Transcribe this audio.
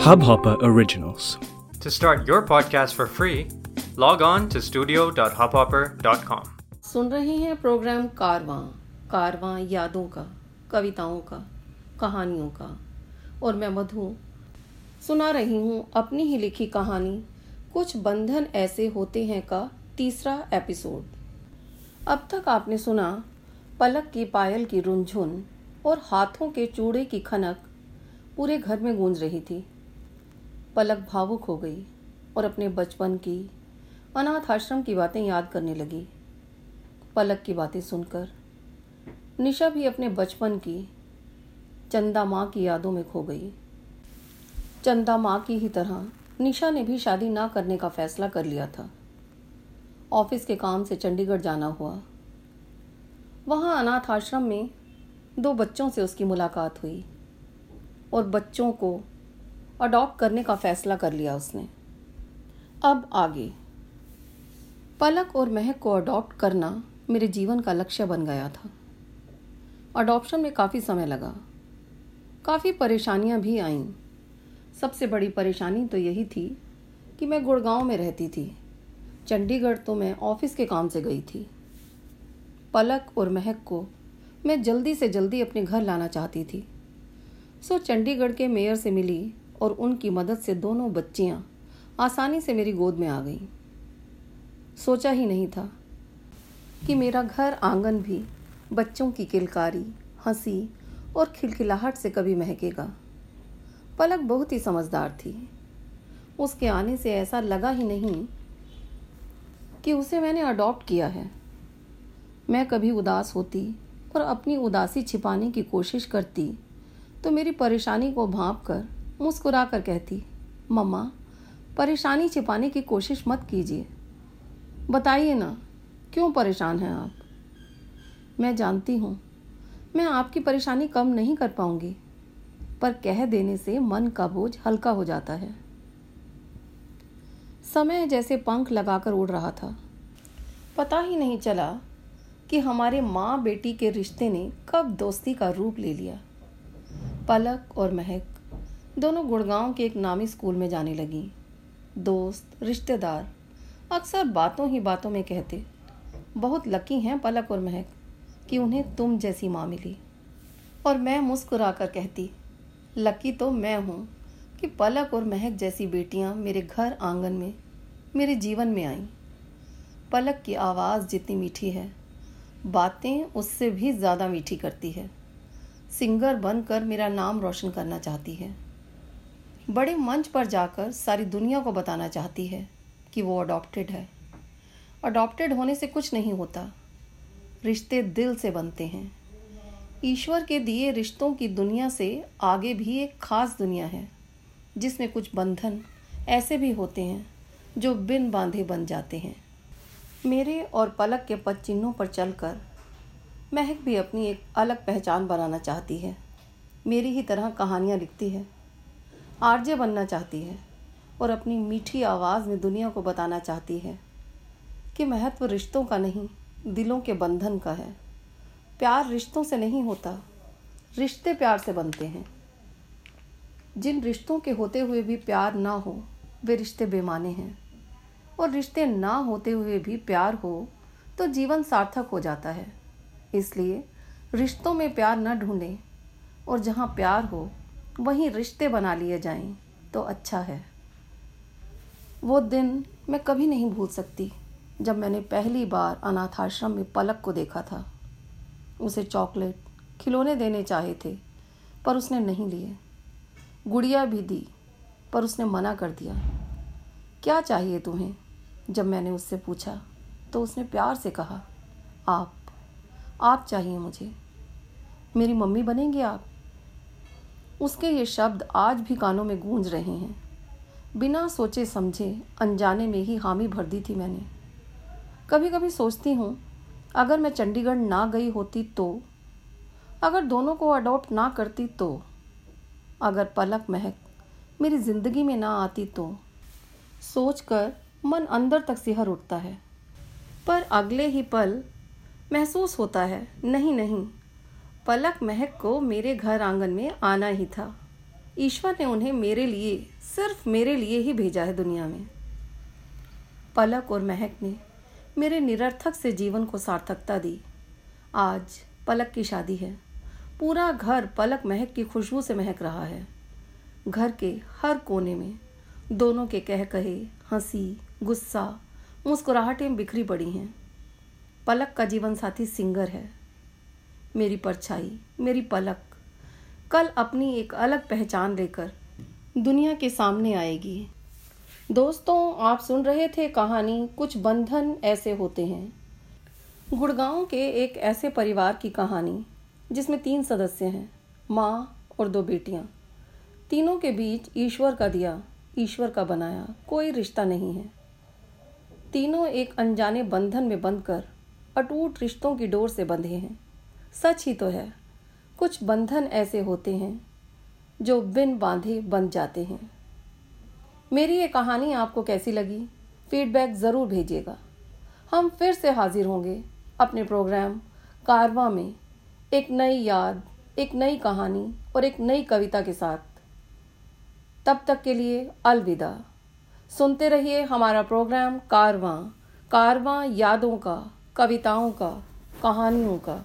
Hubhopper Originals. To start your podcast for free, log on to studio.hubhopper.com. सुन रहे हैं programme कारवां कारवां यादों का कविताओं का कहानियों का और मैं मधु सुना रही हूँ अपनी ही लिखी कहानी कुछ बंधन ऐसे होते हैं का तीसरा एपिसोड अब तक आपने सुना पलक की पायल की रुंझुन और हाथों के चूड़े की खनक पूरे घर में गूंज रही थी पलक भावुक हो गई और अपने बचपन की, अनाथ आश्रम की बातें याद करने लगी। पलक की बातें सुनकर, निशा भी अपने बचपन की, चंदा माँ की यादों में खो गई। चंदा माँ की ही तरह, निशा ने भी शादी ना करने का फैसला कर लिया था। ऑफ़िस के काम से चंडीगढ़ जाना हुआ। वहाँ अनाथ आश्रम में दो बच्चों से उसकी मुलाकात हुई और बच्चों को अडॉप्ट करने का फैसला कर लिया उसने। अब आगे। पलक और महक को अडॉप्ट करना मेरे जीवन का लक्ष्य बन गया था। अडॉप्शन में काफ़ी समय लगा। काफ़ी परेशानियाँ भी आईं। सबसे बड़ी परेशानी तो यही थी कि मैं गुड़गांव में रहती थी। चंडीगढ़ तो मैं ऑफ़िस के काम से गई थी। पलक और महक को मैं जल्दी से जल्दी अपने घर लाना चाहती थी। सो चंडीगढ़ के मेयर से मिली और उनकी मदद से दोनों बच्चियाँ आसानी से मेरी गोद में आ गईं। सोचा ही नहीं था कि मेरा घर आँगन भी बच्चों की किलकारी, हँसी और खिलखिलाहट से कभी महकेगा। पलक बहुत ही समझदार थी। उसके आने से ऐसा लगा ही नहीं कि उसे मैंने अडॉप्ट किया है। मैं कभी उदास होती और अपनी उदासी छिपाने की कोशिश करती तो मेरी परेशानी को भाप कर मुस्कुरा कर कहती, मम्मा, परेशानी छिपाने की कोशिश मत कीजिए। बताइए ना, क्यों परेशान हैं आप? मैं जानती हूँ, मैं आपकी परेशानी कम नहीं कर पाऊँगी, पर कह देने से मन का बोझ हल्का हो जाता है। समय जैसे पंख लगाकर उड़ रहा था। पता ही नहीं चला कि हमारे माँ बेटी के रिश्ते ने कब दोस्ती का रूप ले लिया। पलक और महक दोनों गुड़गांव के एक नामी स्कूल में जाने लगी। दोस्त, रिश्तेदार, अक्सर बातों ही बातों में कहते, बहुत लकी हैं पलक और महक कि उन्हें तुम जैसी माँ मिली। और मैं मुस्कुरा कर कहती, लकी तो मैं हूँ कि पलक और महक जैसी बेटियाँ मेरे घर आँगन में, मेरे जीवन में आईं। पलक की आवाज़ जितनी मीठी है, बातें उससे भी ज़्यादा मीठी करती है। सिंगर बनकर मेरा नाम रोशन करना चाहती है। बड़े मंच पर जाकर सारी दुनिया को बताना चाहती है कि वो अडॉप्टेड है। अडॉप्टेड होने से कुछ नहीं होता। रिश्ते दिल से बनते हैं। ईश्वर के दिए रिश्तों की दुनिया से आगे भी एक खास दुनिया है, जिसमें कुछ बंधन ऐसे भी होते हैं जो बिन बांधे बन जाते हैं। मेरे और पलक के पद चिन्हों पर चलकर महक भी अपनी एक अलग पहचान बनाना चाहती है। मेरी ही तरह कहानियाँ लिखती है। आरजे बनना चाहती है और अपनी मीठी आवाज़ में दुनिया को बताना चाहती है कि महत्व रिश्तों का नहीं, दिलों के बंधन का है। प्यार रिश्तों से नहीं होता, रिश्ते प्यार से बनते हैं। जिन रिश्तों के होते हुए भी प्यार ना हो, वे रिश्ते बेमाने हैं। और रिश्ते ना होते हुए भी प्यार हो तो जीवन सार्थक हो जाता है। इसलिए रिश्तों में प्यार न ढूंढें और जहाँ प्यार हो वहीं रिश्ते बना लिए जाएँ तो अच्छा है। वो दिन मैं कभी नहीं भूल सकती, जब मैंने पहली बार अनाथ आश्रम में पलक को देखा था। उसे चॉकलेट खिलौने देने चाहे थे, पर उसने नहीं लिए। गुड़िया भी दी, पर उसने मना कर दिया। क्या चाहिए तुम्हें? जब मैंने उससे पूछा तो उसने प्यार से कहा, आप आप चाहिए मुझे। मेरी मम्मी बनेंगे आप? उसके ये शब्द आज भी कानों में गूंज रहे हैं। बिना सोचे समझे, अनजाने में ही हामी भर दी थी मैंने। कभी कभी सोचती हूँ, अगर मैं चंडीगढ़ ना गई होती तो अगर दोनों को अडॉप्ट ना करती तो अगर पलक महक मेरी ज़िंदगी में ना आती तो सोचकर मन अंदर तक सिहर उठता है। पर अगले ही पल महसूस होता है, नहीं नहीं पलक महक को मेरे घर आँगन में आना ही था। ईश्वर ने उन्हें मेरे लिए, सिर्फ़ मेरे लिए ही भेजा है दुनिया में। पलक और महक ने मेरे निरर्थक से जीवन को सार्थकता दी। आज पलक की शादी है। पूरा घर पलक महक की खुशबू से महक रहा है। घर के हर कोने में दोनों के कह कहे, हँसी, गुस्सा, मुस्कुराहटें बिखरी पड़ी हैं। पलक का जीवन साथी सिंगर है। मेरी परछाई, मेरी पलक। कल अपनी एक अलग पहचान लेकर दुनिया के सामने आएगी। दोस्तों, आप सुन रहे थे कहानी, कुछ बंधन ऐसे होते हैं। गुड़गांव के एक ऐसे परिवार की कहानी, जिसमें तीन सदस्य हैं, माँ और दो बेटियाँ। तीनों के बीच ईश्वर का दिया, ईश्वर का बनाया, कोई रिश्ता नहीं है। तीनों एक अनजाने बंधन में बंधकर अटूट रिश्तों की डोर से बंधे हैं। सच ही तो है। कुछ बंधन ऐसे होते हैं, जो बिन बांधे बंध जाते हैं। मेरी ये कहानी आपको कैसी लगी? फीडबैक ज़रूर भेजिएगा। हम फिर से हाजिर होंगे अपने प्रोग्राम कारवा में एक नई याद, एक नई कहानी और एक नई कविता के साथ। तब तक के लिए अलविदा। सुनते रहिए हमारा प्रोग्राम कारवां कारवां यादों का, कविताओं का, कहानियों का।